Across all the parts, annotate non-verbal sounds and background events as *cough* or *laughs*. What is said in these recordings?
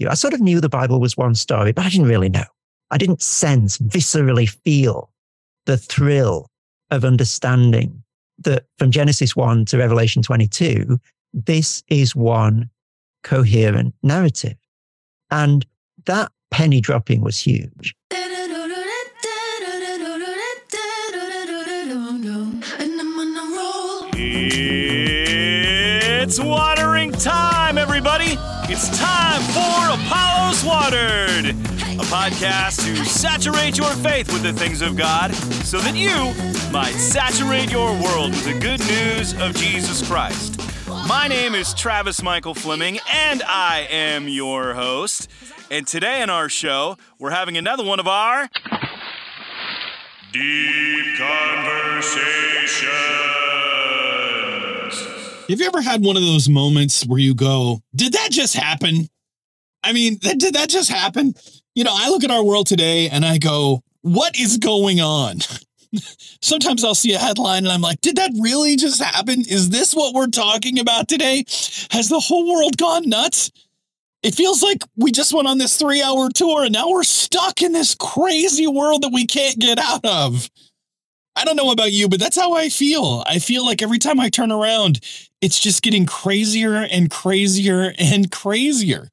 you. I sort of knew the Bible was one story, but I didn't really know. I didn't sense, viscerally feel the thrill of understanding that from Genesis 1 to Revelation 22, this is one coherent narrative. And that penny dropping was huge. It's watering time! It's time for Apollos Watered, a podcast to saturate your faith with the things of God so that you might saturate your world with the good news of Jesus Christ. My name is Travis Michael Fleming, and I am your host. And today in our show, we're having another one of our Deep Conversations. Have you ever had one of those moments where you go, did that just happen? I mean, that, did that just happen? You know, I look at our world today and I go, what is going on? *laughs* Sometimes I'll see a headline and I'm like, did that really just happen? Is this what we're talking about today? Has the whole world gone nuts? It feels like we just went on this three hour tour and now we're stuck in this crazy world that we can't get out of. I don't know about you, but that's how I feel. I feel like every time I turn around, it's just getting crazier and crazier and crazier.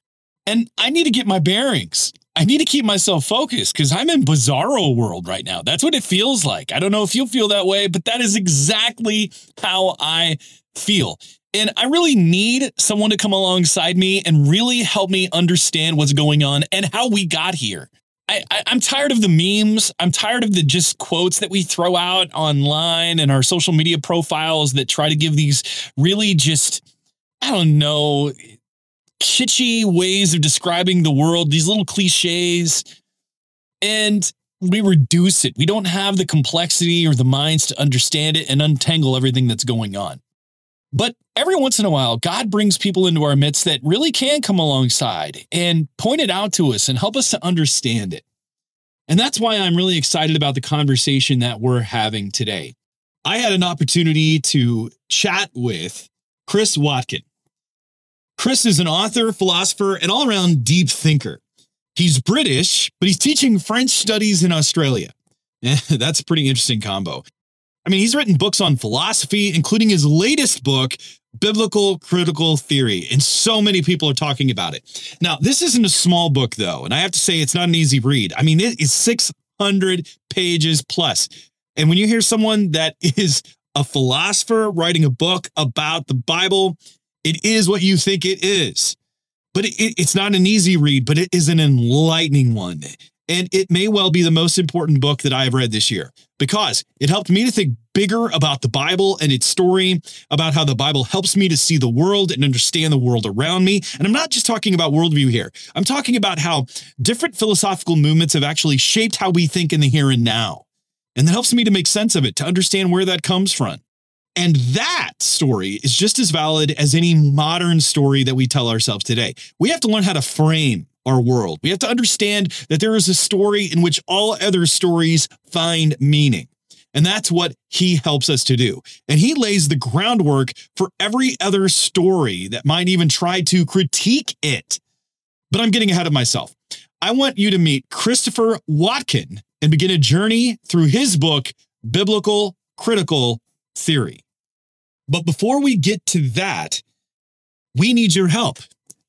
And I need to get my bearings. I need to keep myself focused because I'm in bizarro world right now. That's what it feels like. I don't know if you feel that way, but that is exactly how I feel. And I really need someone to come alongside me and really help me understand what's going on and how we got here. I, I, am tired of the memes. I'm tired of the just quotes that we throw out online and our social media profiles that try to give these really just, I don't know, kitschy ways of describing the world, these little cliches. And we reduce it. We don't have the complexity or the minds to understand it and untangle everything that's going on. But every once in a while, God brings people into our midst that really can come alongside and point it out to us and help us to understand it. And that's why I'm really excited about the conversation that we're having today. I had an opportunity to chat with Chris Watkin. Chris is an author, philosopher, and all around deep thinker. He's British, but he's teaching French studies in Australia. *laughs* That's a pretty interesting combo. I mean, he's written books on philosophy, including his latest book, Biblical Critical Theory, and so many people are talking about it. Now, this isn't a small book, though, and I have to say it's not an easy read. I mean, it is 600 pages plus. And when you hear someone that *laughs* is a philosopher writing a book about the Bible, it is what you think it is. But it, it's not an easy read, but it is an enlightening one. And it may well be the most important book that I've read this year because it helped me to think bigger about the Bible and its story, about how the Bible helps me to see the world and understand the world around me. And I'm not just talking about worldview here, I'm talking about how different philosophical movements have actually shaped how we think in the here and now. And that helps me to make sense of it, to understand where that comes from. And that story is just as valid as any modern story that we tell ourselves today. We have to learn how to frame our world. We have to understand that there is a story in which all other stories find meaning. And that's what he helps us to do. And he lays the groundwork for every other story that might even try to critique it. But I'm getting ahead of myself. I want you to meet Christopher Watkin and begin a journey through his book, Biblical Critical Theory. But before we get to that, we need your help.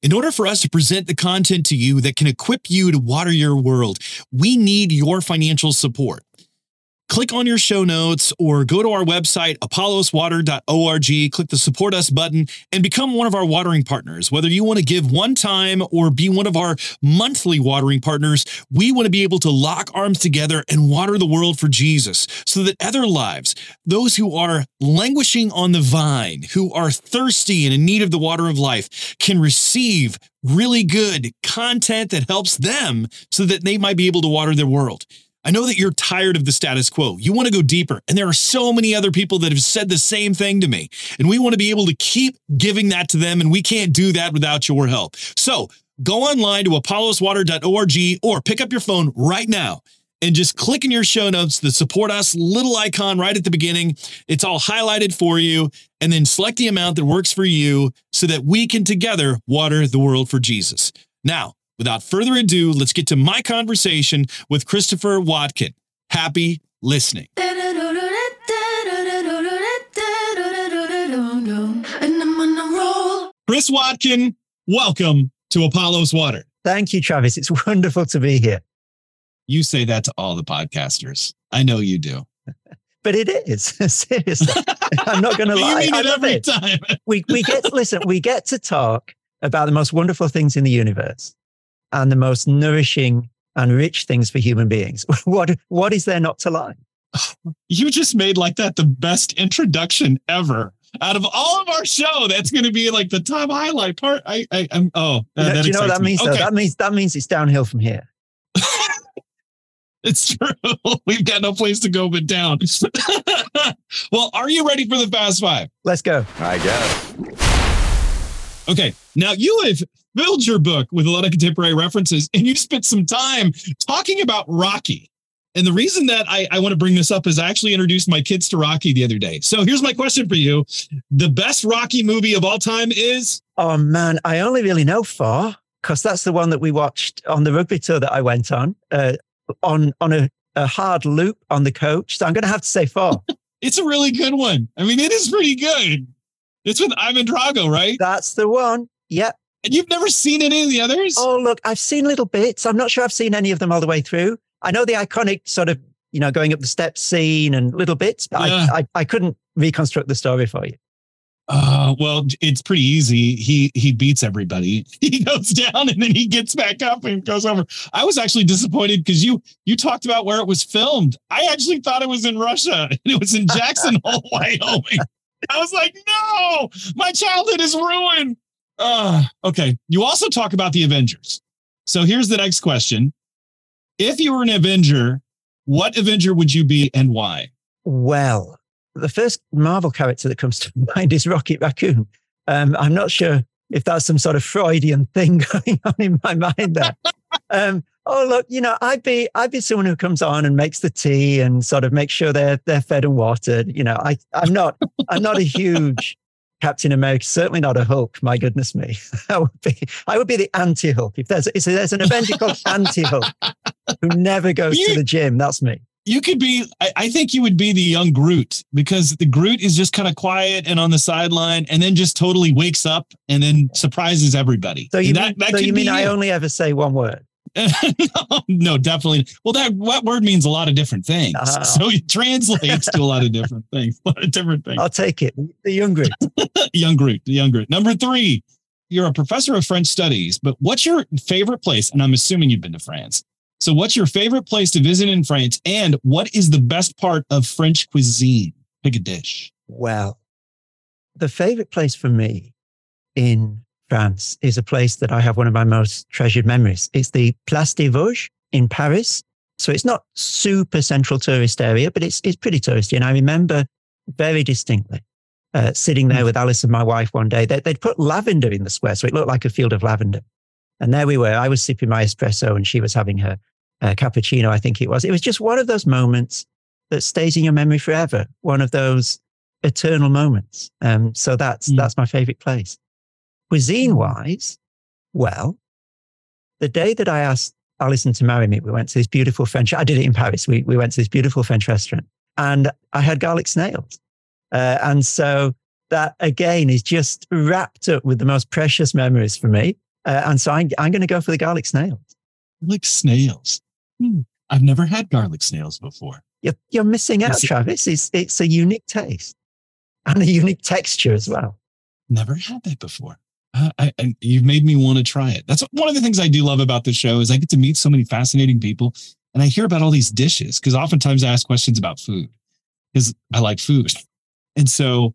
In order for us to present the content to you that can equip you to water your world, we need your financial support click on your show notes or go to our website, apolloswater.org, click the support us button and become one of our watering partners. Whether you want to give one time or be one of our monthly watering partners, we want to be able to lock arms together and water the world for Jesus so that other lives, those who are languishing on the vine, who are thirsty and in need of the water of life, can receive really good content that helps them so that they might be able to water their world. I know that you're tired of the status quo. You want to go deeper. And there are so many other people that have said the same thing to me. And we want to be able to keep giving that to them. And we can't do that without your help. So go online to apolloswater.org or pick up your phone right now and just click in your show notes the support us little icon right at the beginning. It's all highlighted for you. And then select the amount that works for you so that we can together water the world for Jesus. Now, without further ado, let's get to my conversation with Christopher Watkin. Happy listening. Chris Watkin, welcome to Apollos Watered. Thank you, Travis. It's *laughs* wonderful to be here. You say that to all the podcasters. I know you do. *laughs* But it is *laughs* seriously. I'm not going to lie. You mean I it every it. time. We we get to listen. We get to talk about the most wonderful things in the universe and the most nourishing and rich things for human beings. *laughs* What what is there not to like? You just made like that the best introduction ever. Out of all of our show, that's going to be like the top highlight part. I, I, I'm. Oh, You know- that do you know what that means? Though? Okay, That means that means it's downhill from here. *laughs* it's true. *laughs* We've got no place to go but down. well, are you ready for the fast five? Let's go. I guess. Okay. Now you have filled your book with a lot of contemporary references and you spent some time talking about Rocky. And the reason that I, I want to bring this up is I actually introduced my kids to Rocky the other day. So here's my question for you. The best Rocky movie of all time is Oh man, I only really know four because that's the one that we watched on the rugby tour that I went on uh, on on a, a hard loop on the coach. So I'm going to have to say four. *laughs* it's a really good one. I mean, it is pretty good. It's with Ivan Drago, right? that's the one. Yep. And you've never seen any of the others? Oh look, I've seen little bits. I'm not sure I've seen any of them all the way through. I know the iconic sort of you know going up the steps scene and little bits, but Yeah. I, I I couldn't reconstruct the story for you. Uh, well, it's pretty easy. He he beats everybody. *laughs* He goes down and then he gets back up and goes over. I was actually disappointed because you you talked about where it was filmed. I actually thought it was in Russia *laughs* and it was in Jackson Hole, *laughs* Wyoming. I was like, no, my childhood is ruined. Uh, okay. You also talk about the Avengers. So here's the next question: If you were an Avenger, what Avenger would you be and why? Well, the first Marvel character that comes to *laughs* mind is Rocket Raccoon. Um, I'm not sure if that's some sort of Freudian thing *laughs* going on in my mind there. *laughs* um, oh, look, you know, I'd be I'd be someone who comes on and makes the tea and sort of makes sure they're they're fed and watered. You know, I I'm not I'm not a huge Captain America, certainly not a Hulk. My goodness me, *laughs* I would be I would be the anti-Hulk. If there's if there's an Avenger called *laughs* anti-Hulk who never goes You- to the gym, that's me. you could be I, I think you would be the young groot because the groot is just kind of quiet and on the sideline and then just totally wakes up and then surprises everybody So you And mean, that so could you be mean I only ever say one word? No, *laughs* no definitely. Well that what word means a lot of different things. Oh. *laughs* so it translates to a lot of different *laughs* things a lot of different things. I'll take it. The young groot. young groot the young groot number three you're a professor of french studies but what's your favorite place and i'm assuming you've been to france. So what's your favorite place to visit in france and what is the best part of french cuisine? Pick a dish. Well, the favorite place for me in France is a place that I have one of my most treasured memories. It's the Place des Vosges in Paris. So it's not super central tourist area, but it's, it's pretty touristy. And I remember very distinctly uh, sitting there with Alison my wife one day. They, they'd put lavender in the square. So it looked like a field of lavender. And there we were. I was sipping my espresso and she was having her uh, cappuccino, I think it was. It was just one of those moments that stays in your memory forever. One of those eternal moments. Um, so that's Mm. that's my favorite place. Cuisine wise, well, the day that I asked Alison to marry me, we went to this beautiful French. I did it in Paris. We we went to this beautiful French restaurant, and I had garlic snails, uh, and so that again is just wrapped up with the most precious memories for me. Uh, and so I'm, I'm going to go for the garlic snails. like snails Hmm. i've never had garlic snails before You're, you're missing out. Travis. It's, it's a unique taste and a unique texture as well. never had that before uh, I, you've made me want to try it. That's one of the things i do love about this show is i get to meet so many fascinating people and i hear about all these dishes because oftentimes i ask questions about food because i like food. And so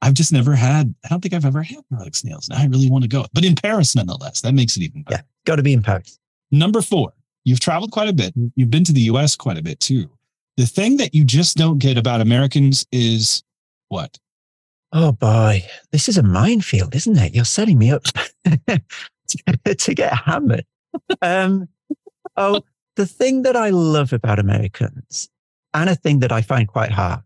i've just never had i don't think i've ever had garlic snails and i really want to go but in paris nonetheless that makes it even better. Got to be in Paris. number four you've traveled quite a bit. You've been to the us quite a bit too. The thing that you just don't get about americans is what Oh boy, this is a minefield, isn't it? You're setting me up *laughs* to, to get hammered. Um, oh, the thing that I love about Americans and a thing that I find quite hard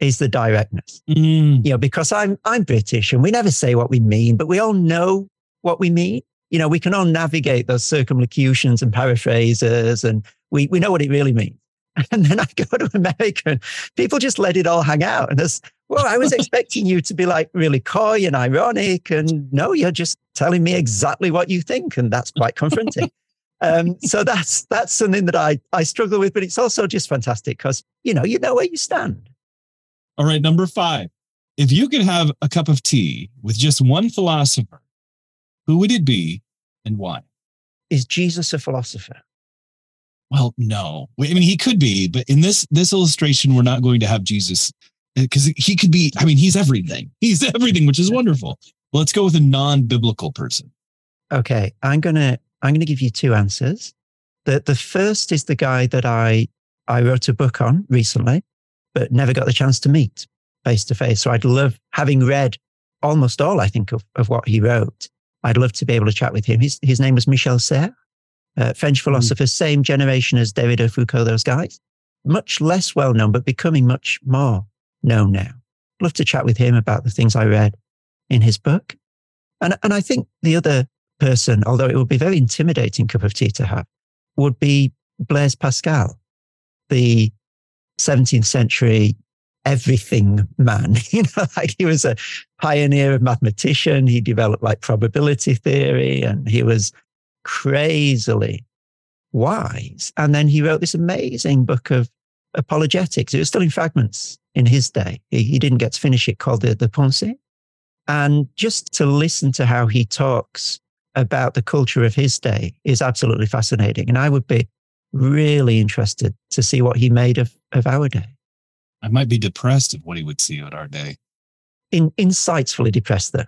is the directness. Mm, You know, because I'm I'm British and we never say what we mean, but we all know what we mean. you know, we can all navigate those circumlocutions and paraphrases and we, we know what it really means. *laughs* And then I go to America and people just let it all hang out. And there's, well, I was *laughs* expecting you to be like really coy and ironic. And no, you're just telling me exactly what you think. And that's quite confronting. um, *laughs* so that's, that's something that I, I struggle with, but it's also just fantastic because, you know, you know where you stand. All right. Number five, if you could have a cup of tea with just one philosopher, who would it be and why? Is Jesus a philosopher? Well, no. I mean, he could be, but in this this illustration, we're not going to have Jesus uh, because he could be. I mean, he's everything. *laughs* He's everything, which is wonderful. Let's go with a non-biblical person. Okay, I'm gonna I'm gonna give you two answers. The the first is the guy that I I wrote a book on recently, but never got the chance to meet face to face. So I'd love having read almost all I think of, of what he wrote. I'd love to be able to chat with him. His his name was Michel Serres uh, French hmm. philosopher, mm. same generation as Derrida, Foucault, those guys. Much less well known, but becoming much more known now. Love to chat with him about the things I read in his book. And, and I think the other person, although it would be a very intimidating cup of tea to have, would be Blaise Pascal, the 17th century everything man. *laughs* you know, like he was a pioneer of mathematician. He developed like probability theory and he was crazily wise. And then he wrote this amazing book of apologetics. It was still in fragments in his day. He, he didn't get to finish it called the, the Pensée. And just to listen to how he talks about the culture of his day is absolutely fascinating. And I would be really interested to see what he made of, of our day. I might be depressed of what he would see at our day. In, insightfully depressed, though.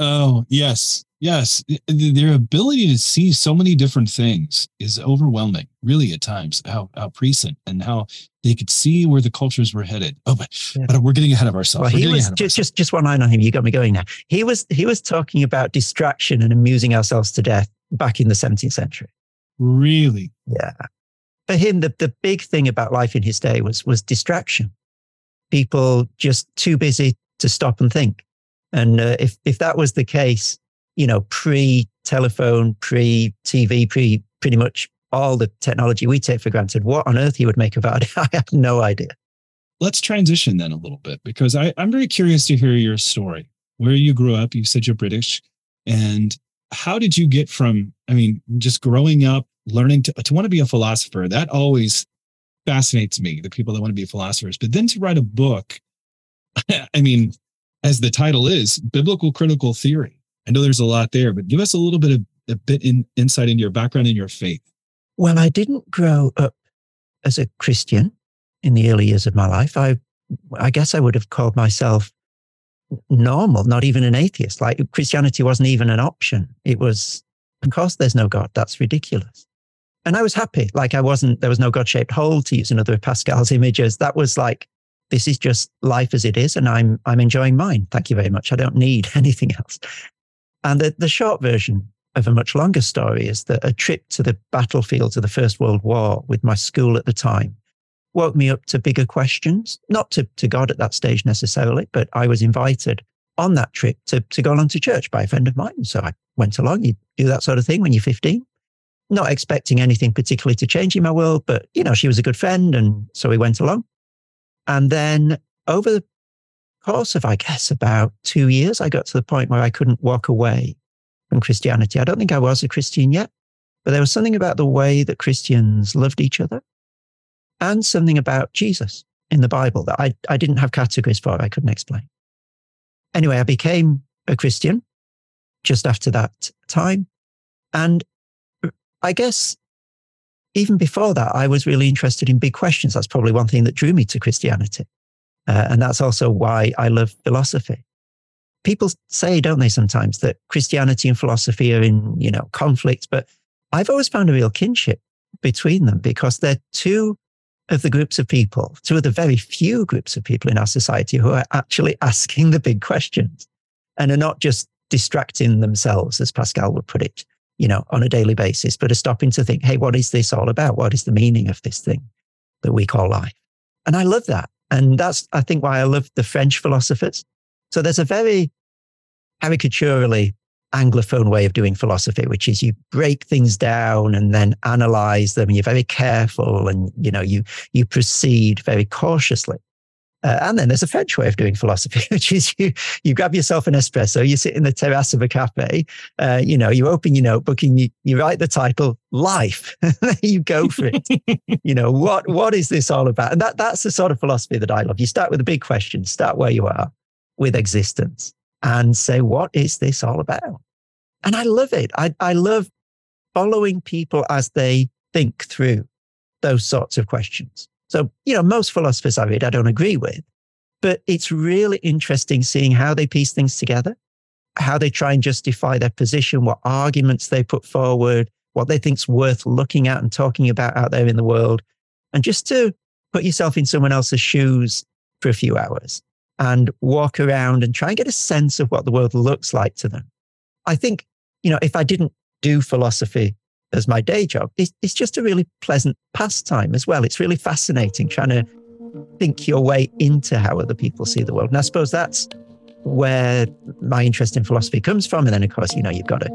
Oh, yes. Yes, their ability to see so many different things is overwhelming, really, at times. How how prescient and how they could see where the cultures were headed. Oh, but, yeah. but we're getting ahead of ourselves. Well, he was just, just just one line on him. You got me going now. He was he was talking about distraction and amusing ourselves to death back in the 17th century. Really? Yeah. For him, the the big thing about life in his day was was distraction. People just too busy to stop and think. And uh, if if that was the case, you know, pre telephone, pre TV, pre pretty much all the technology we take for granted, what on earth he would make about it, *laughs* I have no idea. Let's transition then a little bit because I, I'm very curious to hear your story. Where you grew up, you said you're British. And how did you get from, I mean, just growing up, learning to, to want to be a philosopher? That always fascinates me, the people that want to be philosophers. But then to write a book, *laughs* I mean, as the title is, Biblical Critical Theory. I know there's a lot there, but give us a little bit of a bit in insight into your background and your faith. Well, I didn't grow up as a Christian in the early years of my life. I, I guess I would have called myself normal, not even an atheist. Like Christianity wasn't even an option. It was, of course, there's no God. That's ridiculous. And I was happy. Like I wasn't, there was no God shaped hole to use another of Pascal's *laughs* images. That was like, this is just life as it is. And I'm, I'm enjoying mine. Thank you very much. I don't need *laughs* anything else. And the, the short version of a much longer story is that a trip to the battlefields of the First World War with my school at the time woke me up to bigger questions, not to, to God at that stage necessarily, but I was invited on that trip to, to go along to church by a friend of mine. So I went along. You do that sort of thing when you're 15, not expecting anything particularly to change in my world, but you know, she was a good friend. And so we went along. And then over the course of, I guess, about two years, I got to the point where I couldn't walk away from Christianity. I don't think I was a Christian yet, but there was something about the way that Christians loved each other and something about Jesus in the Bible that I, I didn't have categories for, I couldn't explain. Anyway, I became a Christian just after that time. And I guess even before that, I was really interested in big questions. That's probably one thing that drew me to Christianity. Uh, and that's also why I love philosophy. People say, don't they, sometimes that Christianity and philosophy are in, you know, conflict, but I've always found a real kinship between them because they're two of the groups of people, two of the very few groups of people in our society who are actually *laughs* asking the big questions and are not just distracting themselves, as Pascal would put it, you know, on a daily basis, but are stopping to think, hey, what is this all about? What is the meaning of this thing that we call life? And I love that. And that's, I think, why I love the French philosophers. So there's a very caricaturally Anglophone way of doing philosophy, which is you break things down and then analyze them. You're very careful and, you know, you, you proceed very cautiously. Uh, and then there's a French way of doing philosophy, *laughs* which is you you grab yourself an espresso, you sit in the terrace of a cafe, uh, you know, you open your notebook and you, you write the title "Life." *laughs* you go for it. *laughs* you know what what is this all about? And that that's the sort of philosophy that I love. You start with a big question, start where you are with existence, and say, what is this all about? And I love it. I I love following people as they think through those sorts of questions. So, you know, most philosophers I read, I don't agree with, but it's really interesting seeing how they piece things together, how they try and justify their position, what arguments they put forward, what they think's worth looking at and talking about out there in the world. And just to put yourself in someone else's shoes for a few hours and walk around and try and get a sense of what the world looks like to them. I think, you know, if I didn't do philosophy as my day job, it's, it's just a really pleasant pastime as well. It's really fascinating trying to think your way into how other people see the world. And I suppose that's where my interest in philosophy comes from. And then, of course, you know, you've got to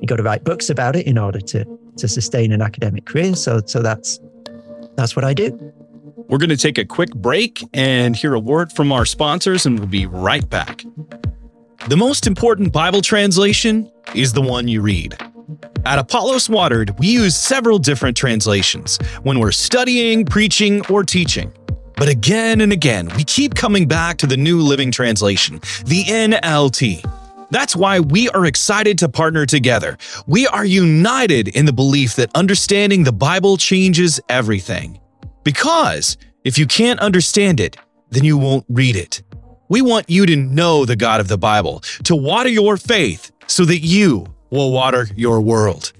you've got to write books about it in order to to sustain an academic career. So, so that's that's what I do. We're going to take a quick break and hear a word from our sponsors, and we'll be right back. The most important Bible translation is the one you read. At Apollos Watered, we use several different translations when we're studying, preaching, or teaching. But again and again, we keep coming back to the New Living Translation, the NLT. That's why we are excited to partner together. We are united in the belief that understanding the Bible changes everything. Because if you can't understand it, then you won't read it. We want you to know the God of the Bible, to water your faith so that you will water your world.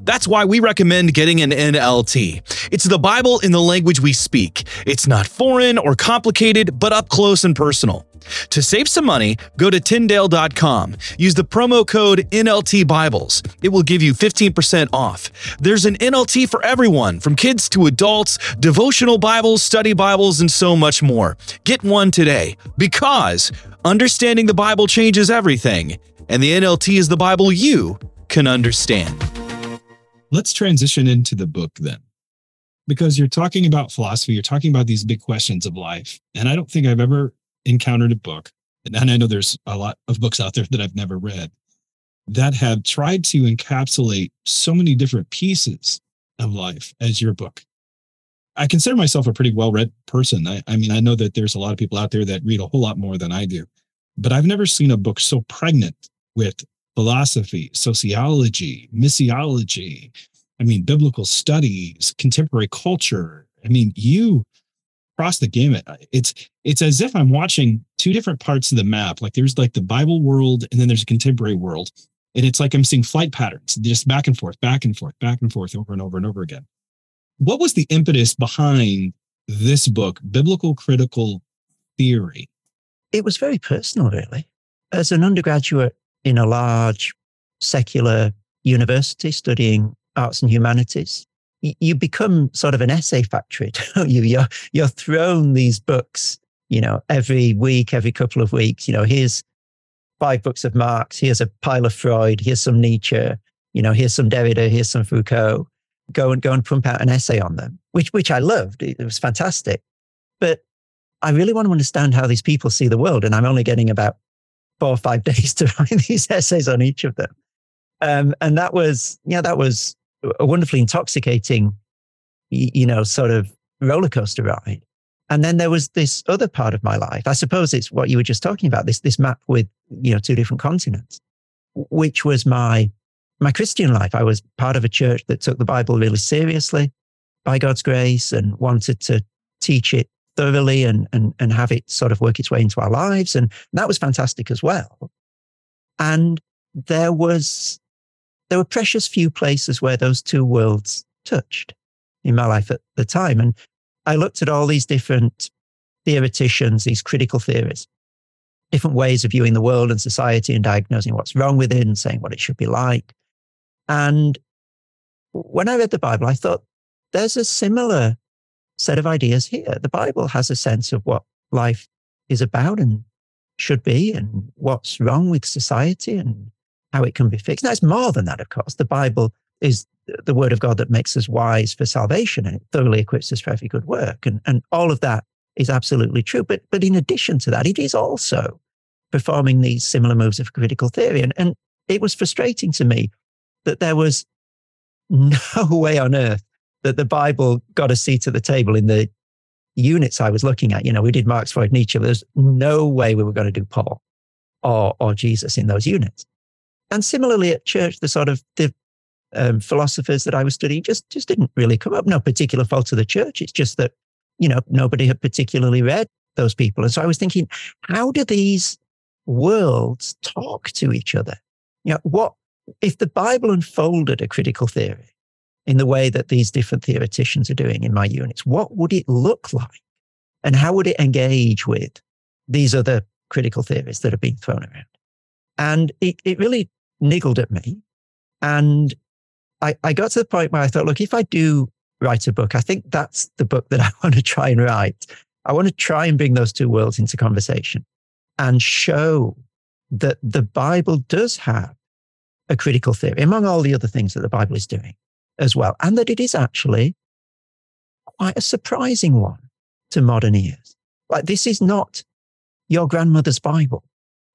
That's why we recommend getting an NLT. It's the Bible in the language we speak. It's not foreign or complicated, but up close and personal. To save some money, go to Tyndale.com. Use the promo code NLT Bibles. It will give you 15% off. There's an NLT for everyone, from kids to adults, devotional Bibles, study Bibles, and so much more. Get one today because understanding the Bible changes everything and the NLT is the Bible you can understand. Let's transition into the book then. Because you're talking about philosophy, you're talking about these big questions of life. And I don't think I've ever encountered a book, and I know there's a lot of books out there that I've never read, that have tried to encapsulate so many different pieces of life as your book. I consider myself a pretty well read person. I, I, mean, I know that there's a lot of people out there that read a whole lot more than I do, but I've never seen a book so pregnant with philosophy, sociology, missiology, I mean, biblical studies, contemporary culture. I mean, you cross the gamut. It's it's as if I'm watching two different parts of the map. Like there's like the Bible world, and then there's a contemporary world, and it's like I'm seeing flight patterns, just back and forth, back and forth, back and forth, over and over and over again. What was the impetus behind this book, Biblical Critical Theory? It was very personal, really. As an undergraduate in a large secular university studying arts and humanities, you become sort of an essay factory, *laughs* don't you? You're, you're thrown these books, you know, every week, every couple of weeks. You know, here's five books of Marx, here's a pile of Freud, here's some Nietzsche, you know, here's some Derrida, here's some Foucault. Go and go and pump out an essay on them, which which I loved. It was fantastic. But I really want to understand how these people see the world. And I'm only getting about four or five *laughs* days to write these essays on each of them. Um, and that was, yeah, that was a wonderfully intoxicating, you know, sort of roller coaster ride. And then there was this other part of my life. I suppose it's what you were just talking about, this, this map with, you know, two different continents, which was my, my Christian life. I was part of a church that took the Bible really seriously by God's grace and wanted to teach it thoroughly and, and, and have it sort of work its way into our lives. And that was fantastic as well. And there was, there were precious few places where those two worlds touched in my life at the time. And I looked at all these different theoreticians, these critical theories, different ways of viewing the world and society and diagnosing what's wrong with it and saying what it should be like. And when I read the Bible, I thought there's a similar set of ideas here. The Bible has a sense of what life is about and should be and what's wrong with society and how it can be fixed. Now, it's more than that, of course. The Bible is the word of God that makes us wise for salvation and it thoroughly equips us for every good work. And, and all of that is absolutely true. But, but in addition to that, it is also performing these similar moves of critical theory. And, and it was frustrating to me that there was *laughs* no way on earth that the Bible got a seat at the table in the units I was looking at. You know, we did Marx, Freud, Nietzsche. There's no way we were going to do Paul or, or Jesus in those units. And similarly at church, the sort of the um, philosophers that I was studying just, just didn't really come up. No particular fault of the church. It's just that, you know, nobody had particularly read those people. And so I was thinking, how do these worlds talk to each other? You know, what if the Bible unfolded a critical theory in the way that these different theoreticians are doing in my units, what would it look like? And how would it engage with these other critical theories that are being thrown around? And it, it really niggled at me. And I, I got to the point where I thought, look, if I do write a book, I think that's the book that *laughs* I want to try and write. I want to try and bring those two worlds into conversation and show that the Bible does have a critical theory, among all the other things that the Bible is doing as well, and that it is actually quite a surprising one to modern ears. Like, this is not your grandmother's Bible,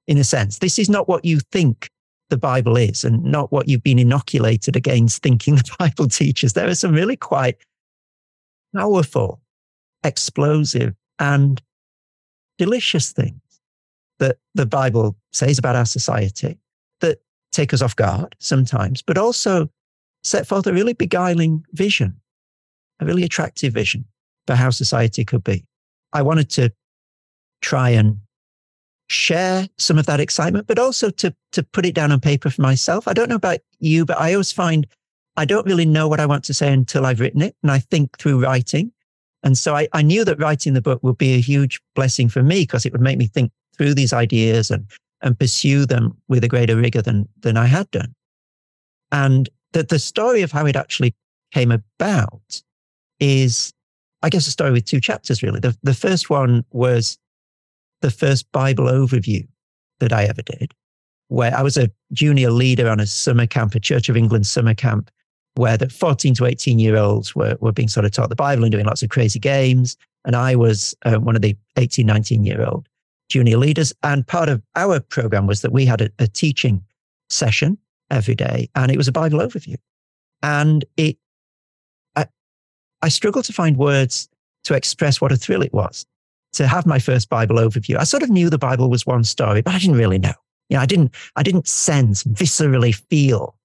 in a sense. This is not what you think the Bible is and not what you've been inoculated against thinking *laughs* the Bible teaches. There are some really quite powerful, explosive, and delicious things that the Bible says about our society that take us off guard sometimes, but also set forth a really beguiling vision, a really attractive vision for how society could be. I wanted to try and share some of that excitement, but also to, to put it down on paper for myself. I don't know about you, but I always find I don't really know what I want to say until I've written it. And I think through writing. And so I, I knew that writing the book would be a huge blessing for me because it would make me think through these ideas and, and pursue them with a greater rigor than, than I had done. And that the story of how it actually came about is, I guess, a story with two chapters, really. The, the first one was the first Bible overview that I ever did, where I was a junior leader on a summer camp, a Church of England summer camp, where the 14 to 18 year olds were, were being sort of taught the Bible and doing lots of crazy games. And I was uh, one of the 18, 19 year old junior leaders. And part of our program was that we had a, a teaching session every day and it was a Bible overview. And it, I, I struggled to find words to express what a thrill it was to have my first Bible overview. I sort of knew the Bible was one story, but I didn't really know. You know, I didn't, I didn't sense, viscerally feel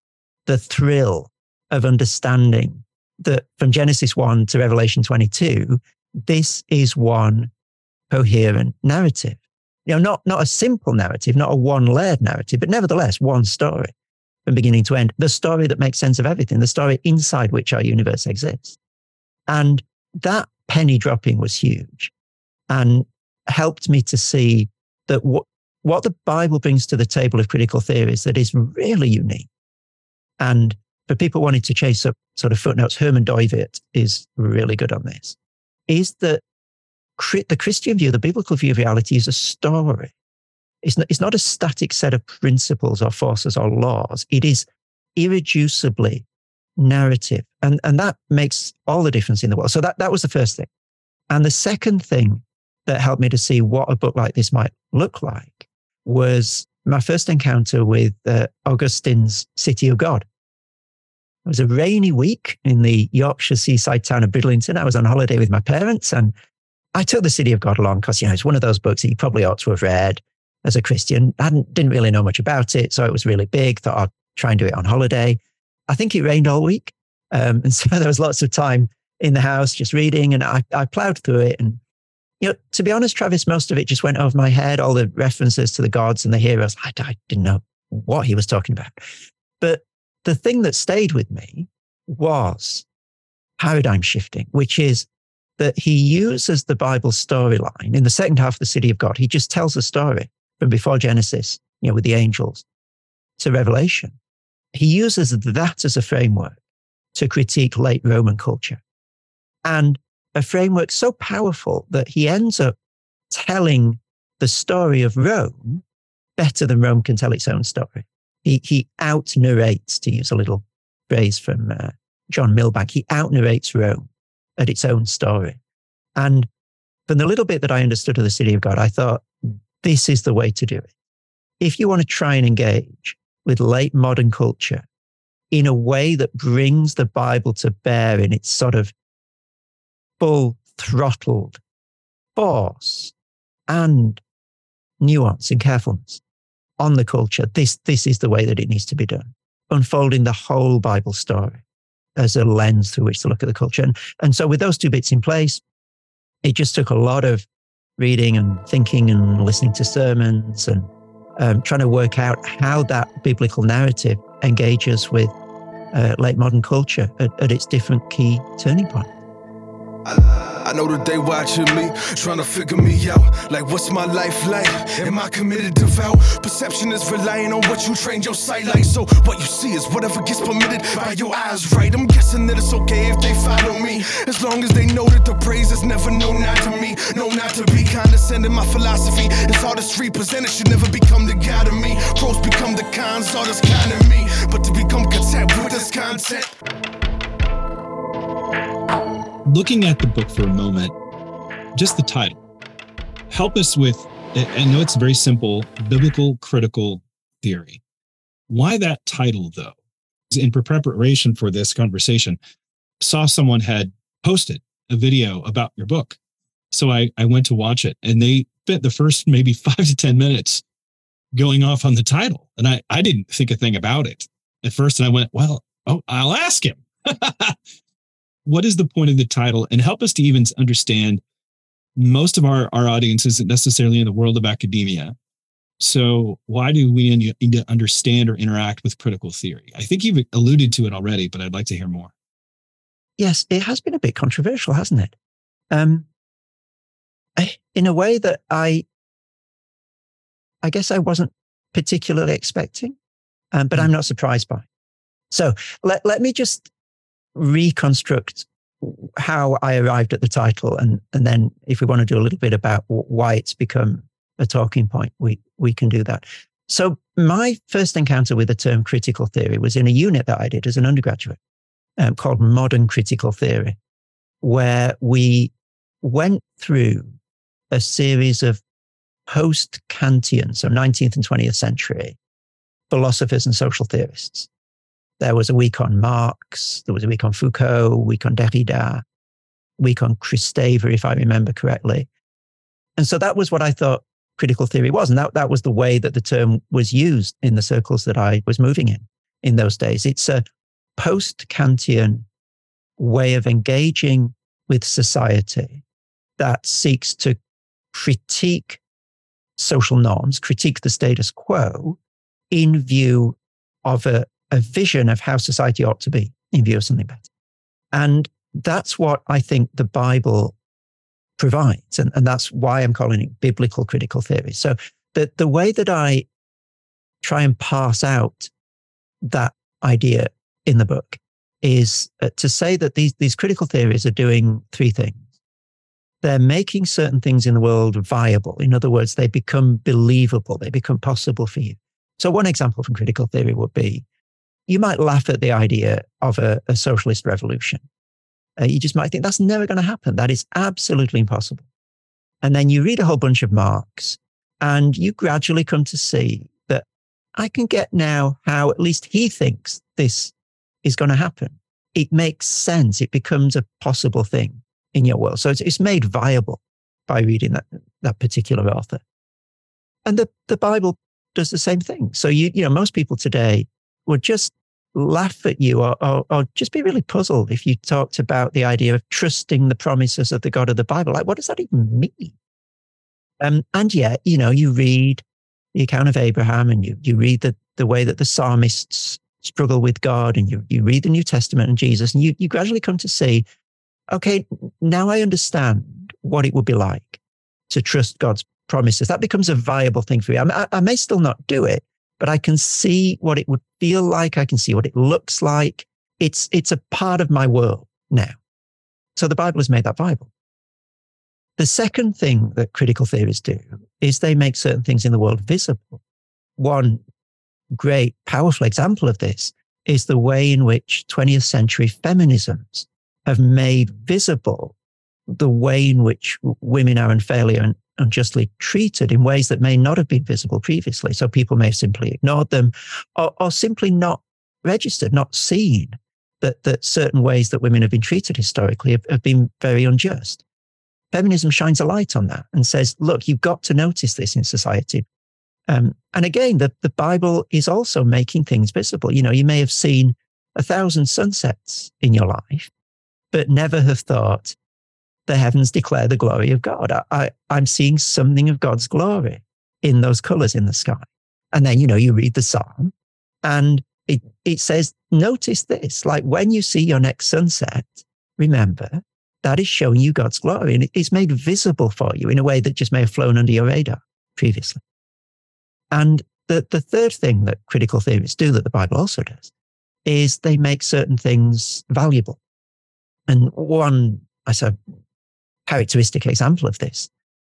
the thrill of understanding that from Genesis 1 to Revelation 22, this is one coherent narrative. You know, not, not a simple narrative, not a one layered narrative, but nevertheless, one story from beginning to end. The story that makes sense of everything, the story inside which our universe exists. And that penny dropping was huge and helped me to see that what, what the Bible brings to the table of critical theories that is really unique. And for people wanting to chase up sort of footnotes, Herman Dooyeweerd is really good on this, is that the Christian view, the biblical view of reality is a story. It's not, it's not a static set of principles or forces or laws. It is irreducibly narrative. And, and that makes all the difference in the world. So that, that was the first thing. And the second thing that helped me to see what a book like this might look like was my first encounter with uh, Augustine's City of God. It was a rainy week in the Yorkshire seaside town of Bridlington. I was on holiday with my parents and I took the City of God along because, you know, it's one of those books that you probably ought to have read as a Christian. I didn't really know much about it. So it was really big. Thought I'd try and do it on holiday. I think it rained all week. Um, *laughs* and so there was lots of time in the house just reading and I, I plowed through it and you know, to be honest, Travis, most of it just went over my head. All the references to the gods and the heroes, I, I didn't know what he was talking about. But the thing that stayed with me was paradigm shifting, which is that he uses the Bible storyline in the second half of the city of God. He just tells a story from before Genesis, you know, with the angels to Revelation. He uses that as a framework to critique late Roman culture. And a framework so powerful that he ends up telling the story of Rome better than Rome can tell its own story. He, he out narrates, to use a little phrase from uh, John Milbank, he out narrates Rome at its own story. And from the little bit that I understood of the city of God, I thought this is the way to do it. If you want to try and engage with late modern culture in a way that brings the Bible to bear in its sort of full throttled force and nuance and carefulness on the culture, this, this is the way that it needs to be done. Unfolding the whole Bible story as a lens through which to look at the culture. And, and so with those two bits in place, it just took a lot of reading and thinking and listening to sermons and um, trying to work out how that biblical narrative engages with uh, late modern culture at, at its different key turning points. I, know that they watching me, trying to figure me out. Like, what's my life like? Am I committed, devout? Perception is relying on what you trained your sight like. So, what you see is whatever gets permitted by your eyes, right? I'm guessing that it's okay if they follow me. As long as they know that the praise is never known not to me. No, not to be condescending. My philosophy is artistry presented should never become the god of me. Pros become the cons, artists kind of me. But to become content with this content looking at the book for a moment, just the title, help us with, I know it's very simple, biblical critical theory. Why that title though? In preparation for this conversation, saw someone had posted a video about your book. So I, I went to watch it and they spent the first maybe *laughs* five to 10 minutes going off on the title. And I, I didn't think a thing about it at first. And I went, well, oh, I'll ask him. *laughs* what is the point of the title and help us to even understand most of our, our audience isn't necessarily in the world of academia. So why do we need to understand or interact with critical theory? I think you've alluded to it already, but I'd like to hear more. Yes, it has been a bit controversial, hasn't it? Um, in a way that I, I guess I wasn't particularly expecting, um, but I'm hmm. not surprised by. So let, let me just reconstruct how I arrived at the title, and and then if we want to do a little bit about why it's become a talking point, we we can do that. So my first encounter with the term critical theory was in a unit that I did as an undergraduate um, called Modern Critical Theory, where we went through a series of post Kantian, so 19th and 20th century philosophers and social theorists there was a week on Marx, there was a week on Foucault, week on Derrida, week on Kristeva, if I remember correctly. And so that was what I thought critical theory was. And that, that was the way that the term was used in the circles that I was moving in in those days. It's a post Kantian way of engaging with society that seeks to critique social norms, critique the status quo in view of a, a vision of how society ought to be in view of something better. And that's what I think the Bible provides. And, and that's why I'm calling it biblical critical theory. So the, the way that I try and parse out that idea in the book is uh, to say that these, these critical theories are doing three things. They're making certain things in the world viable. In other words, they become believable. They become possible for you. So one example from critical theory would be you might laugh at the idea of a, a socialist revolution. Uh, you just might think that's never going to happen. That is absolutely impossible. And then you read a whole bunch of Marx and you gradually come to see that I can get now how at least he thinks this is going to happen. It makes sense. It becomes a possible thing in your world. So it's, it's made viable by reading that, that particular author. And the, the Bible does the same thing. So you, you know, most people today would just laugh at you or, or, or, just be really puzzled if you talked about the idea of trusting the promises of the God of the Bible. Like, what does that even mean? Um, and yet, you know, you read the account of Abraham and you, you read the, the way that the psalmists struggle with God and you, you read the New Testament and Jesus and you, you gradually come to see, okay, now I understand what it would be like to trust God's promises. That becomes a viable thing for you. I, I may still not do it, but I can see what it would feel like. I can see what it looks like. It's, it's a part of my world now. So the Bible has made that viable. The second thing that critical theorists do is they make certain things in the world visible. One great, powerful example of this is the way in which 20th century feminisms have made visible the way in which women are unfairly and unjustly treated in ways that may not have been visible previously. So people may have simply ignored them or, or simply not registered, not seen that, that certain ways that women have been treated historically have, have been very unjust. Feminism shines a light on that and says, look, you've got to notice this in society. Um, and again, the, the Bible is also making things visible. You know, you may have seen a thousand sunsets in your life, but never have thought, the heavens declare the glory of God. I, I, I'm seeing something of God's glory in those colors in the sky. And then, you know, you read the psalm and it, it says, notice this, like when you see your next sunset, remember that is showing you God's glory and it's made visible for you in a way that just may have flown under your radar previously. And the, the third thing that critical theorists do that the Bible also does is they make certain things valuable. And one, I said, characteristic example of this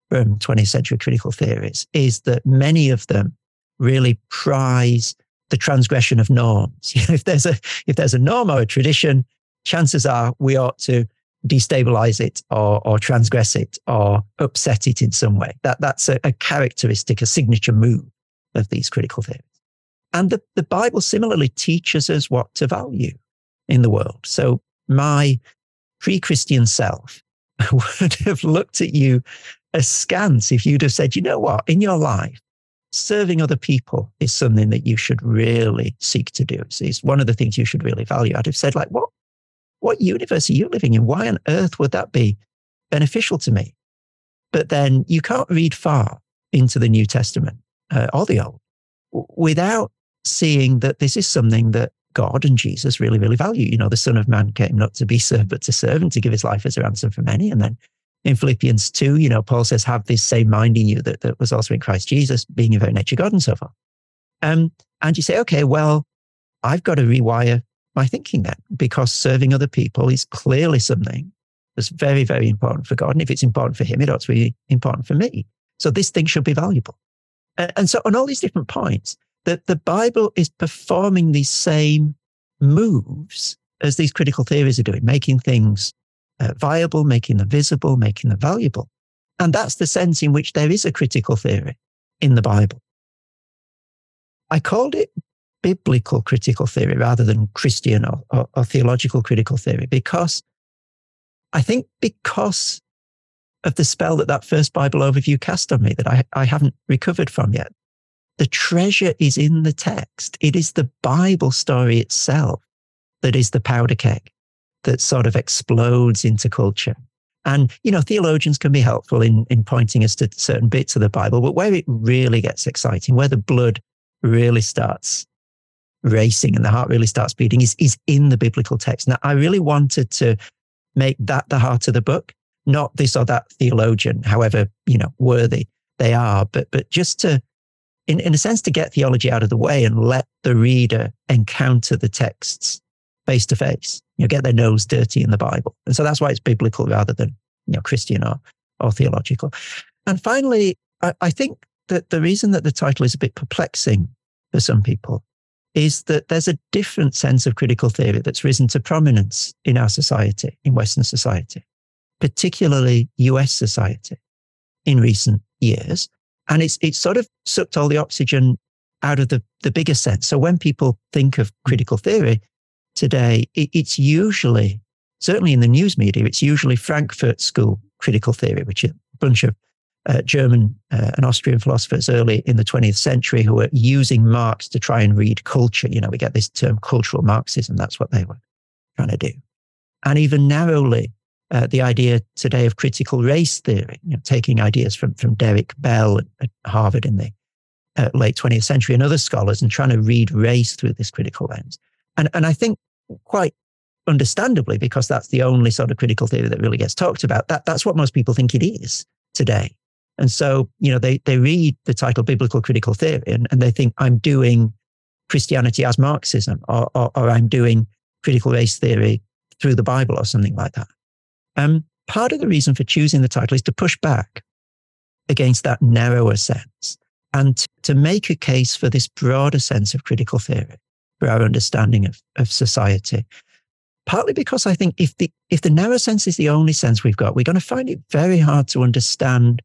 from 20th century critical theories is that many of them really prize the transgression of norms. *laughs* If there's a if there's a norm or a tradition, chances are we ought to destabilize it or, or transgress it or upset it in some way. That that's a, a characteristic, a signature move of these critical theories. And the, the Bible similarly teaches us what to value in the world. So my pre-Christian self *laughs* would have looked at you askance if you'd have said, you know what, in your life, serving other people is something that you should really seek to do. It's one of the things you should really value. I'd have said, like, what, what universe are you living in? Why on earth would that be beneficial to me? But then you can't read far into the New Testament uh, or the Old without seeing that this is something that God and Jesus really, really value. You know, the Son of Man came not to be served, but to serve and to give his life as a ransom for many. And then in Philippians 2, you know, Paul says, have this same mind in you that, that was also in Christ Jesus, being in very nature God and so forth. Um, and you say, okay, well, I've got to rewire my thinking then because serving other people is clearly something that's very, very important for God. And if it's important for him, it ought to be important for me. So this thing should be valuable. And so on all these different points, that the Bible is performing these same moves as these critical theories are doing, making things uh, viable, making them visible, making them valuable. And that's the sense in which there is a critical theory in the Bible. I called it biblical critical theory rather than Christian or, or, or theological critical theory because I think because of the spell that that first Bible overview cast on me that I, I haven't recovered from yet. The treasure is in the text. It is the Bible story itself that is the powder keg that sort of explodes into culture. And, you know, theologians can be helpful in, in pointing us to certain bits of the Bible, but where it really gets exciting, where the blood really starts racing and the heart really starts beating is, is in the biblical text. Now, I really wanted to make that the heart of the book, not this or that theologian, however, you know, worthy they are, but, but just to in, in a sense, to get theology out of the way and let the reader encounter the texts face to face, you know, get their nose dirty in the Bible. And so that's why it's biblical rather than, you know, Christian or, or theological. And finally, I, I think that the reason that the title is a bit perplexing for some people is that there's a different sense of critical theory that's risen to prominence in our society, in Western society, particularly US society in recent years. And it's, it's sort of sucked all the oxygen out of the, the bigger sense. So when people think of critical theory today, it, it's usually, certainly in the news media, it's usually Frankfurt School critical theory, which is a bunch of uh, German uh, and Austrian philosophers early in the 20th century who were using Marx to try and read culture. You know, we get this term cultural Marxism. That's what they were trying to do. And even narrowly, uh, the idea today of critical race theory, you know, taking ideas from, from Derek Bell at Harvard in the uh, late 20th century and other scholars and trying to read race through this critical lens. And, and I think quite understandably, because that's the only sort of critical theory that really gets talked about, that, that's what most people think it is today. And so, you know, they, they read the title Biblical Critical Theory and, and they think I'm doing Christianity as Marxism or, or, or I'm doing critical race theory through the Bible or something like that. Um, part of the reason for choosing the title is to push back against that narrower sense and to make a case for this broader sense of critical theory for our understanding of, of society. Partly because I think if the if the narrow sense is the only sense we've got, we're going to find it very hard to understand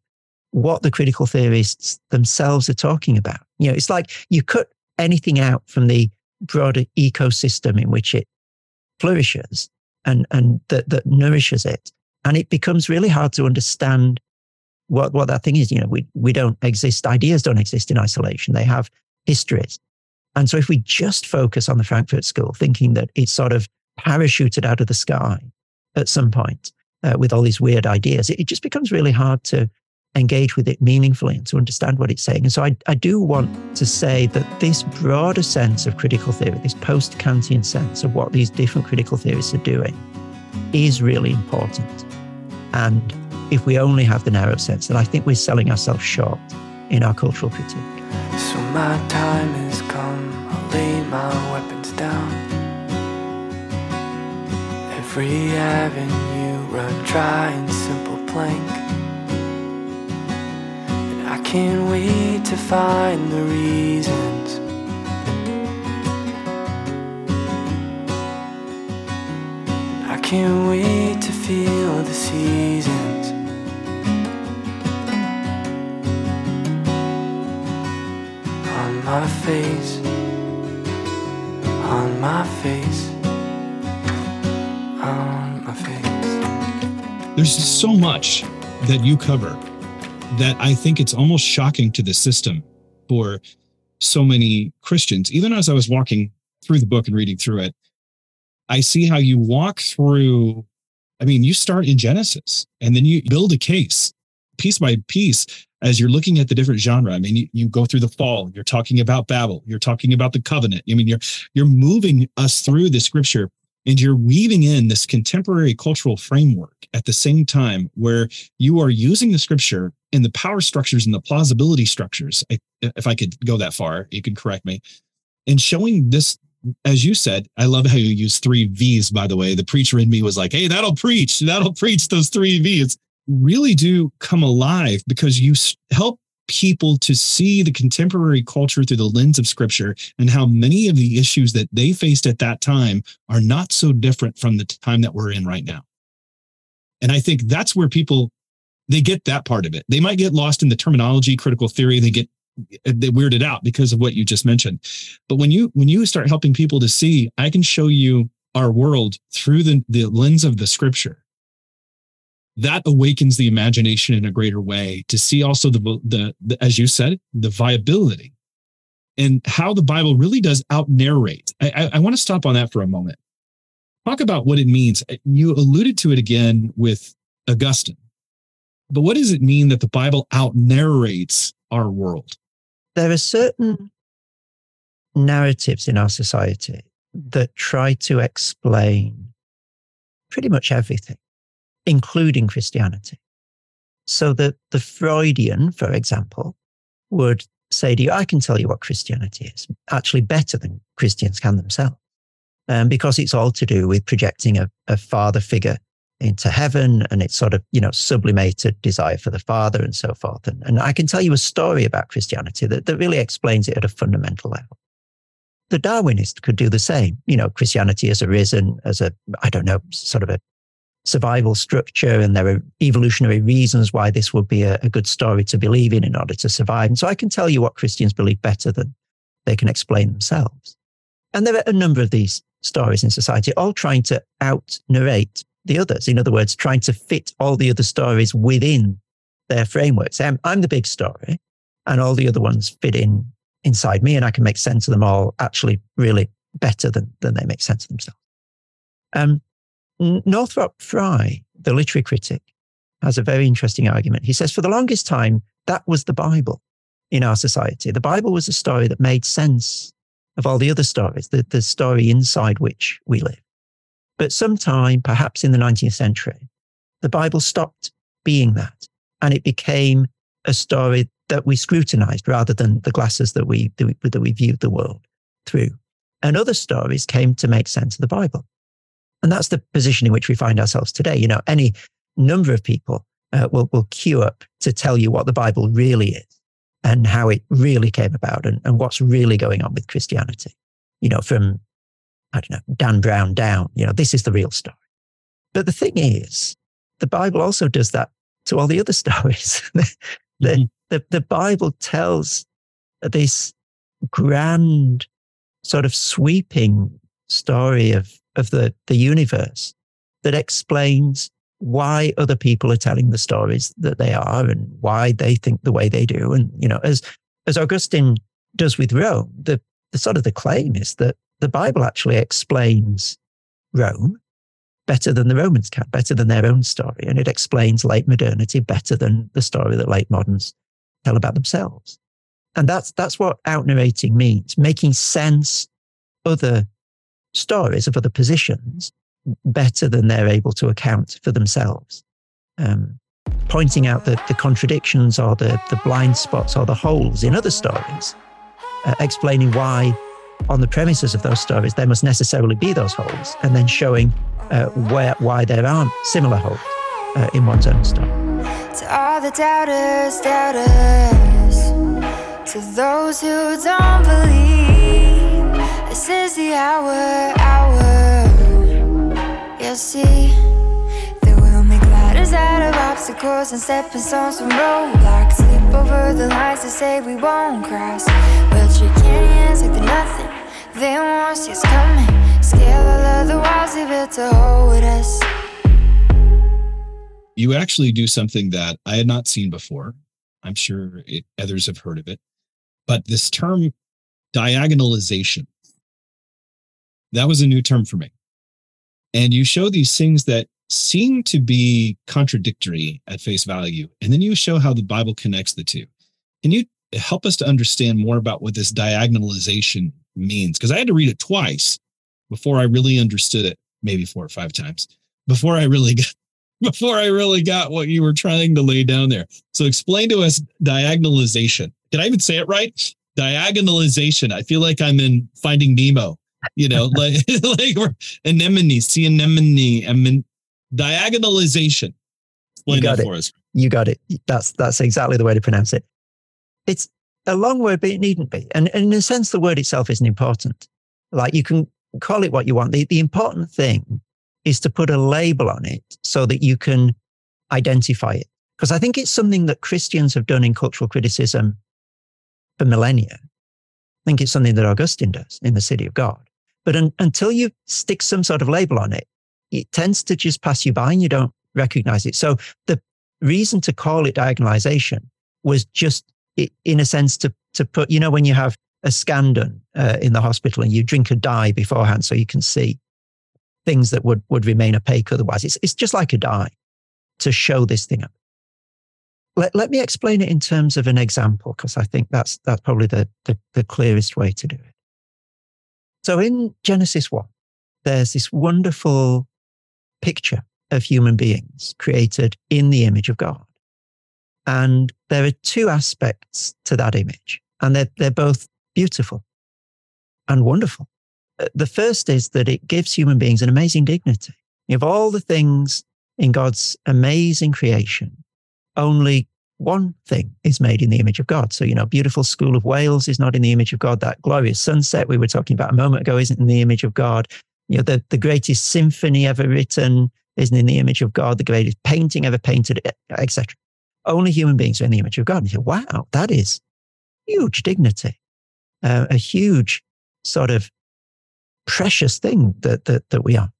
what the critical theorists themselves are talking about. You know, it's like you cut anything out from the broader ecosystem in which it flourishes and, and that, that nourishes it. And it becomes really hard to understand what, what that thing is. You know, we, we don't exist, ideas don't exist in isolation. They have histories. And so if we just focus on the Frankfurt School, thinking that it's sort of parachuted out of the sky at some point uh, with all these weird ideas, it, it just becomes really hard to engage with it meaningfully and to understand what it's saying. And so I, I do want to say that this broader sense of critical theory, this post Kantian sense of what these different critical theories are doing, is really important. And if we only have the narrow sense, then I think we're selling ourselves short in our cultural critique. So my time has come, I'll lay my weapons down. Every avenue run dry and simple plank. Can't wait to find the reasons. I can't wait to feel the seasons. On my face, on my face, on my face. There's so much that you cover that I think it's almost shocking to the system for so many Christians. Even as I was walking through the book and reading through it, I see how you walk through. I mean, you start in Genesis and then you build a case piece by piece as you're looking at the different genre. I mean, you, you go through the fall, you're talking about Babel, you're talking about the covenant. I mean, you're you're moving us through the scripture and you're weaving in this contemporary cultural framework at the same time where you are using the scripture and the power structures and the plausibility structures if i could go that far you can correct me and showing this as you said i love how you use three v's by the way. The preacher in me was like hey that'll preach. That'll preach those three v's. Really do come alive because you help people to see the contemporary culture through the lens of scripture and how many of the issues that they faced at that time are not so different from the time that we're in right now. And I think that's where people they get that part of it. They might get lost in the terminology, critical theory, they get they weirded out because of what you just mentioned. But when you when you start helping people to see, I can show you our world through the, the lens of the scripture that awakens the imagination in a greater way to see also the, the, the as you said the viability and how the bible really does out narrate I, I, I want to stop on that for a moment. Talk about what it means. You alluded to it again with augustine but what does it mean that the bible out narrates our world? There are certain narratives in our society that try to explain pretty much everything including Christianity. So that the Freudian, for example, would say to you, I can tell you what Christianity is, actually better than Christians can themselves. Um, because it's all to do with projecting a, a father figure into heaven and it's sort of, you know, sublimated desire for the father and so forth. And, and I can tell you a story about Christianity that, that really explains it at a fundamental level. The Darwinist could do the same. You know, Christianity has arisen as a, I don't know, sort of a survival structure and there are evolutionary reasons why this would be a, a, good story to believe in in order to survive. And so I can tell you what Christians believe better than they can explain themselves. And there are a number of these stories in society, all trying to out narrate the others. In other words, trying to fit all the other stories within their frameworks. I'm, I'm the big story and all the other ones fit in inside me and I can make sense of them all actually really better than, than they make sense of themselves. Um, Northrop Frye, the literary critic, has a very interesting argument. He says, for the longest time, that was the Bible in our society. The Bible was a story that made sense of all the other stories, the, the story inside which we live. But sometime, perhaps in the 19th century, the Bible stopped being that and it became a story that we scrutinized rather than the glasses that we, that we, that we viewed the world through. And other stories came to make sense of the Bible. And that's the position in which we find ourselves today. You know, any number of people uh, will, will queue up to tell you what the Bible really is. and how it really came about and, and what's really going on with Christianity. You know, from, I don't know, Dan Brown down, you know, this is the real story. But the thing is, the Bible also does that to all the other *laughs* stories. the, mm-hmm. the, the Bible tells this grand sort of sweeping story of, of the, the universe that explains why other people are telling the stories that they are and why they think the way they do. And, you know, as, as Augustine does with Rome, the, the sort of the claim is that the Bible actually explains Rome better than the Romans can, better than their own story. And it explains late modernity better than the story that late moderns tell about themselves. And that's, that's what out narrating means, making sense other stories of other positions better than they're able to account for themselves. Um, pointing out the, the contradictions or the, the blind spots or the holes in other stories, uh, explaining why, on the premises of those stories, there must necessarily be those holes, and then showing uh, where, why there aren't similar holes uh, in one's own story. To all the doubters, doubters, to those who don't believe, is the hour, hour. You'll see that we'll make ladders out of obstacles and stepping stones from roadblocks. Over the lines to say we won't cross. We'll trick like they're nothing. They won't see us coming. Scale all of the walls they built to hold us. You actually do something that I had not seen before. I'm sure it, others have heard of it. But this term diagonalization, that was a new term for me. And you show these things that seem to be contradictory at face value. And then you show how the Bible connects the two. Can you help us to understand more about what this diagonalization means? Because I had to read it twice before I really understood it, maybe four or five times before I really got *laughs* before I really got what you were trying to lay down there. So explain to us diagonalization. Did I even say it right? Diagonalization. I feel like I'm in Finding Nemo you know, *laughs* like like anemone, sea anemone, I mean, diagonalization. Explain you got it. for us. You got it. That's that's exactly the way to pronounce it. It's a long word, but it needn't be. And, and in a sense, the word itself isn't important. Like you can call it what you want. The, the important thing is to put a label on it so that you can identify it. Because I think it's something that Christians have done in cultural criticism for millennia. I think it's something that Augustine does in the City of God. But un, until you stick some sort of label on it, it tends to just pass you by and you don't recognize it. So the reason to call it diagonalization was just, in a sense, to, to put, you know, when you have a scan done uh, in the hospital and you drink a dye beforehand so you can see things that would, would remain opaque otherwise. It's, it's just like a dye to show this thing up. Let, let me explain it in terms of an example, because I think that's, that's probably the, the, the clearest way to do it. So in Genesis 1, there's this wonderful picture of human beings created in the image of God. And there are two aspects to that image, and they're, they're both beautiful and wonderful. Uh, the first is that it gives human beings an amazing dignity. Of all the things in God's amazing creation, only one thing is made in the image of God. So, you know, beautiful School of whales is not in the image of God. That glorious sunset we were talking about a moment ago isn't in the image of God. You know, the, the greatest symphony ever written isn't in the image of God. The greatest painting ever painted, etc. Only human beings are in the image of God. And you say, wow, that is huge dignity, uh, a huge sort of precious thing that, that, that we are.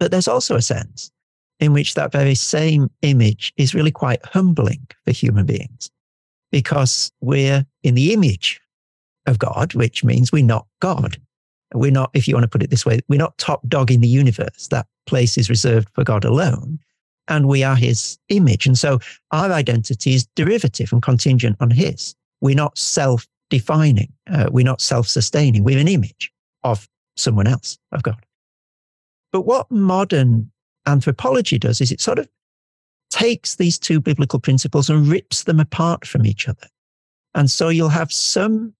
But there's also a sense in which that very same image is really quite humbling for human beings because we're in the image of God, which means we're not God. We're not, if you want to put it this way, we're not top dog in the universe. That place is reserved for God alone. And we are his image. And so our identity is derivative and contingent on his. We're not self defining. Uh, we're not self sustaining. We're an image of someone else, of God. But what modern anthropology does is it sort of takes these two biblical principles and rips them apart from each other. And so you'll have some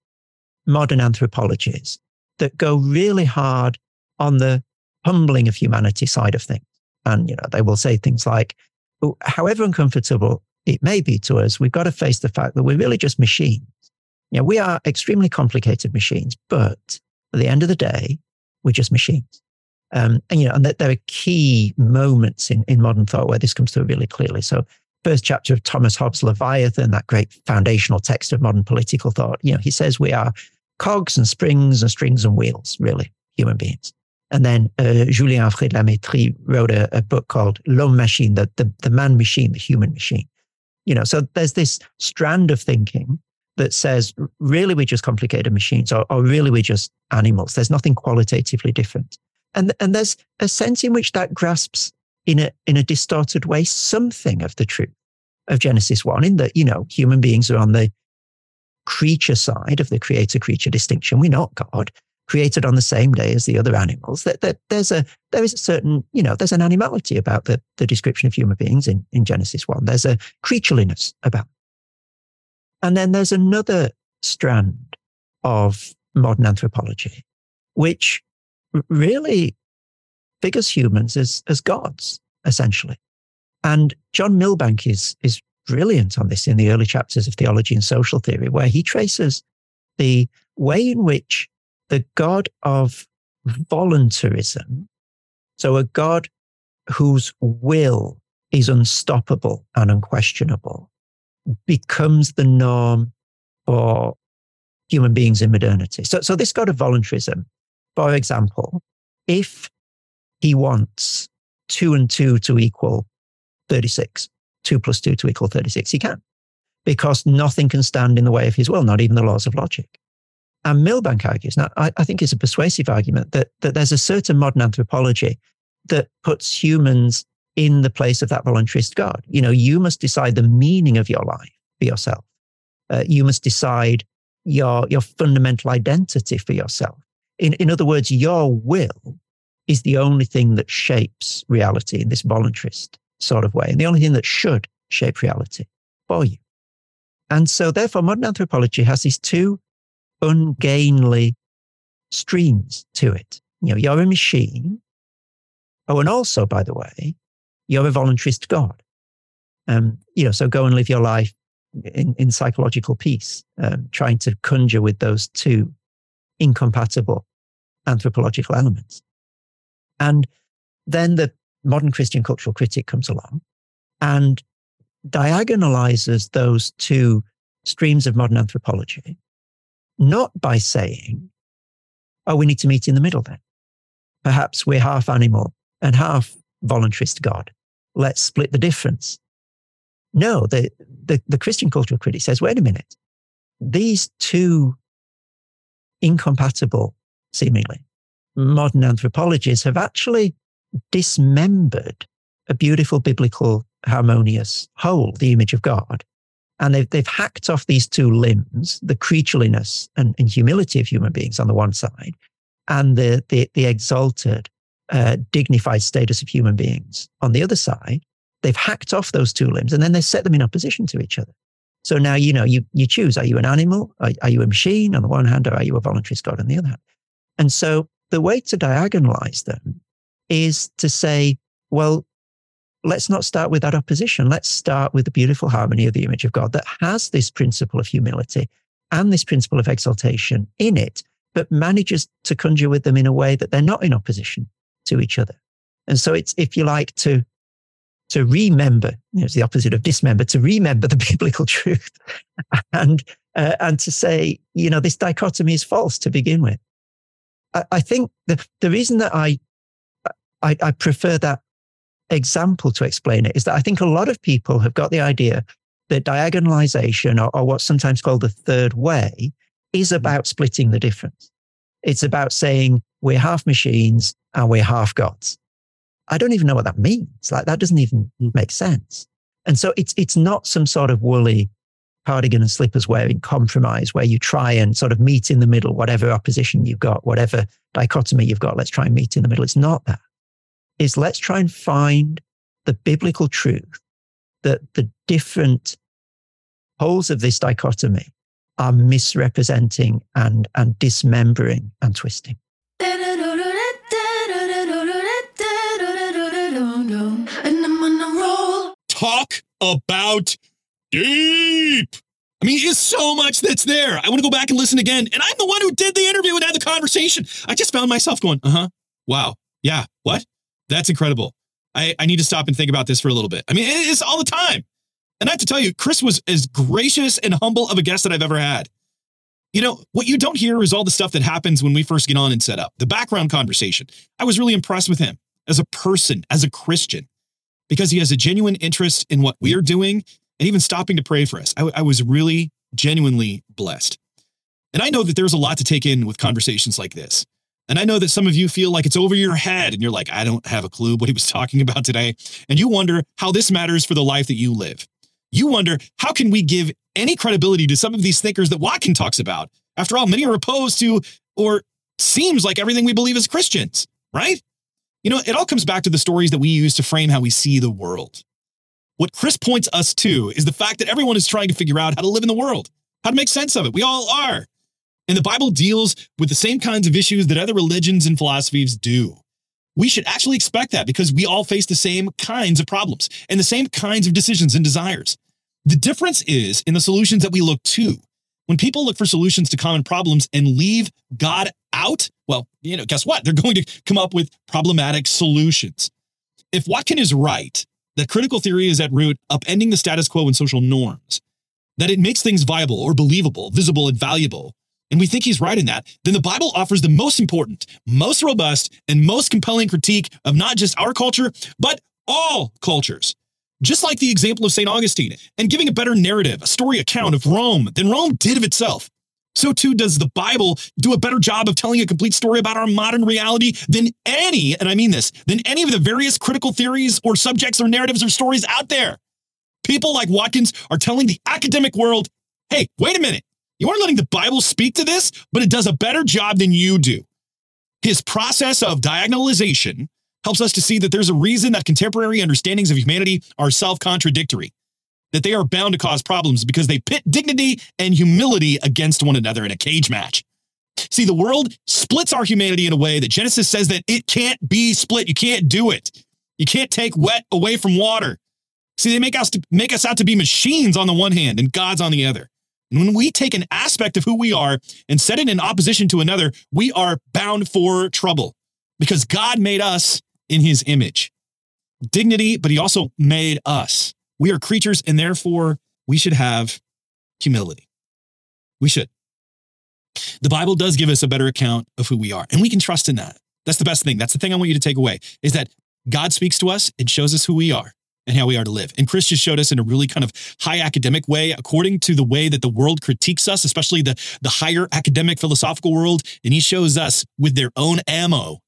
modern anthropologies that go really hard on the humbling of humanity side of things. And, you know, they will say things like, oh, however uncomfortable it may be to us, we've got to face the fact that we're really just machines. You know, we are extremely complicated machines, but at the end of the day, we're just machines. Um, and you know, and that there are key moments in, in modern thought where this comes through really clearly. So, first chapter of Thomas Hobbes' Leviathan, that great foundational text of modern political thought. You know, he says we are cogs and springs and strings and wheels, really, human beings. And then uh, Julien Offray de La Mettrie wrote a, a book called L'Homme Machine, the, the, the man machine, the human machine. You know, so there's this strand of thinking that says really we're just complicated machines or, or really we're just animals. There's nothing qualitatively different. And, and there's a sense in which that grasps in a, in a distorted way something of the truth of Genesis 1 in that, you know, human beings are on the creature side of the creator creature distinction. We're not God created on the same day as the other animals. That, that there's a, there is a certain, you know, there's an animality about the, the description of human beings in, in Genesis 1. There's a creatureliness about. And then there's another strand of modern anthropology, which really figures humans as, as gods, essentially. And John Milbank is, is brilliant on this in the early chapters of Theology and Social Theory, where he traces the way in which the God of voluntarism, so a God whose will is unstoppable and unquestionable, becomes the norm for human beings in modernity. So, so this God of voluntarism for example, if he wants two and two to equal 36, two plus two to equal 36, he can, because nothing can stand in the way of his will, not even the laws of logic. And Milbank argues, now I, I think it's a persuasive argument, that, that there's a certain modern anthropology that puts humans in the place of that voluntarist God. You know, you must decide the meaning of your life for yourself. Uh, you must decide your, your fundamental identity for yourself. In, in other words, your will is the only thing that shapes reality in this voluntarist sort of way, and the only thing that should shape reality for you. And so, therefore, modern anthropology has these two ungainly streams to it. You know, you're a machine. Oh, and also, by the way, you're a voluntarist God. Um, you know, so go and live your life in, in psychological peace, um, trying to conjure with those two incompatible anthropological elements. And then the modern Christian cultural critic comes along and diagonalizes those two streams of modern anthropology, not by saying, oh, we need to meet in the middle then. Perhaps we're half animal and half voluntarist God. Let's split the difference. No, the, the, the Christian cultural critic says, wait a minute. These two incompatible, seemingly, modern anthropologists have actually dismembered a beautiful biblical harmonious whole, the image of God. And they've, they've hacked off these two limbs, the creatureliness and, and humility of human beings on the one side, and the, the, the exalted, uh, dignified status of human beings on the other side. They've hacked off those two limbs and then they set them in opposition to each other. So now, you know, you, you choose, are you an animal? Are, are you a machine on the one hand, or are you a voluntary God on the other hand? And so the way to diagonalize them is to say, well, let's not start with that opposition. Let's start with the beautiful harmony of the image of God that has this principle of humility and this principle of exaltation in it, but manages to conjure with them in a way that they're not in opposition to each other. And so it's, if you like, to to remember, you know, it's the opposite of dismember, to remember the *laughs* biblical truth and, uh, and to say, you know, this dichotomy is false to begin with. I, I think the, the reason that I, I, I prefer that example to explain it is that I think a lot of people have got the idea that diagonalization or, or what's sometimes called the third way is mm-hmm. about splitting the difference. It's about saying we're half machines and we're half gods. I don't even know what that means. Like that doesn't even hmm. make sense. And so it's, it's not some sort of woolly cardigan and slippers wearing compromise where you try and sort of meet in the middle, whatever opposition you've got, whatever dichotomy you've got, let's try and meet in the middle. It's not that. It's let's try and find the biblical truth that the different poles of this dichotomy are misrepresenting and, and dismembering and twisting. Talk about deep. I mean, it's so much that's there. I want to go back and listen again. And I'm the one who did the interview and had the conversation. I just found myself going, uh huh. Wow. Yeah. What? That's incredible. I, I need to stop and think about this for a little bit. I mean, it's all the time. And I have to tell you, Chris was as gracious and humble of a guest that I've ever had. You know, what you don't hear is all the stuff that happens when we first get on and set up, the background conversation. I was really impressed with him as a person, as a Christian, because he has a genuine interest in what we are doing and even stopping to pray for us. I, I was really genuinely blessed. And I know that there's a lot to take in with conversations like this. And I know that some of you feel like it's over your head and you're like, I don't have a clue what he was *laughs* talking about today. And you wonder how this matters for the life that you live. You wonder, how can we give any credibility to some of these thinkers that Watkin talks about? After all, many are opposed to, or seems like everything we believe as Christians, right? You know, it all comes back to the stories that we use to frame how we see the world. What Chris points us to is the fact that everyone is trying to figure out how to live in the world, how to make sense of it. We all are. And the Bible deals with the same kinds of issues that other religions and philosophies do. We should actually expect that because we all face the same kinds of problems and the same kinds of decisions and desires. The difference is in the solutions that we look to. When people look for solutions to common problems and leave God out, well, you know, guess what? They're going to come up with problematic solutions. If Watkin is right, that critical theory is at root upending the status quo and social norms, that it makes things viable or believable, visible, and valuable, and we think he's right in that, then the Bible offers the most important, most robust, and most compelling critique of not just our culture, but all cultures. Just like the example of St. Augustine, and giving a better narrative, a story account of Rome than Rome did of itself. So too does the Bible do a better job of telling a complete story about our modern reality than any, and I mean this, than any of the various critical theories or subjects or narratives or stories out there. People like Watkins are telling the academic world, hey, wait a minute. You aren't letting the Bible speak to this, but it does a better job than you do. His process of diagonalization helps us to see that there's a reason that contemporary understandings of humanity are self contradictory that they are bound to cause problems because they pit dignity and humility against one another in a cage match. See, the world splits our humanity in a way that Genesis says that it can't be split. You can't do it. You can't take wet away from water. See, they make us to make us out to be machines on the one hand and gods on the other. And when we take an aspect of who we are and set it in opposition to another, we are bound for trouble because God made us in his image. Dignity, but he also made us. We are creatures, and therefore we should have humility. We should. The Bible does give us a better account of who we are, and we can trust in that. That's the best thing. That's the thing I want you to take away is that God speaks to us and shows us who we are and how we are to live. And Chris just showed us in a really kind of high academic way, according to the way that the world critiques us, especially the, the higher academic philosophical world. And he shows us with their own ammo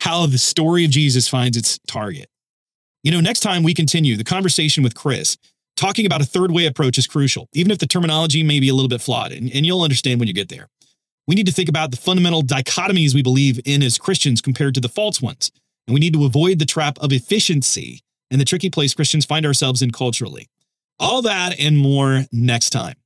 how the story of Jesus finds its target. You know, next time we continue the conversation with Chris, talking about a third way approach is crucial, even if the terminology may be a little bit flawed, and, and you'll understand when you get there. We need to think about the fundamental dichotomies we believe in as Christians compared to the false ones. And we need to avoid the trap of efficiency and the tricky place Christians find ourselves in culturally. All that and more next time.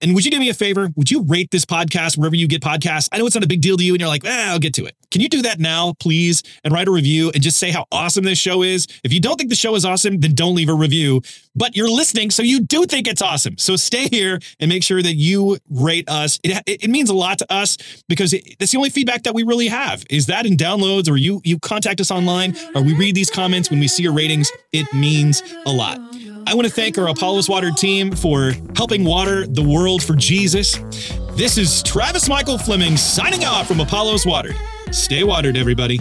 And would you do me a favor? Would you rate this podcast wherever you get podcasts? I know it's not a big deal to you, and you're like, eh, I'll get to it. Can you do that now, please? And write a review and just say how awesome this show is. If you don't think the show is awesome, then don't leave a review. But you're listening, so you do think it's awesome. So stay here and make sure that you rate us. It, it, it means a lot to us because it, that's the only feedback that we really have is that in downloads or you you contact us online or we read these comments when we see your ratings. It means a lot. I want to thank our Apollos Watered team for helping water the world for Jesus. This is Travis Michael Fleming signing off from Apollos Watered. Stay watered, everybody.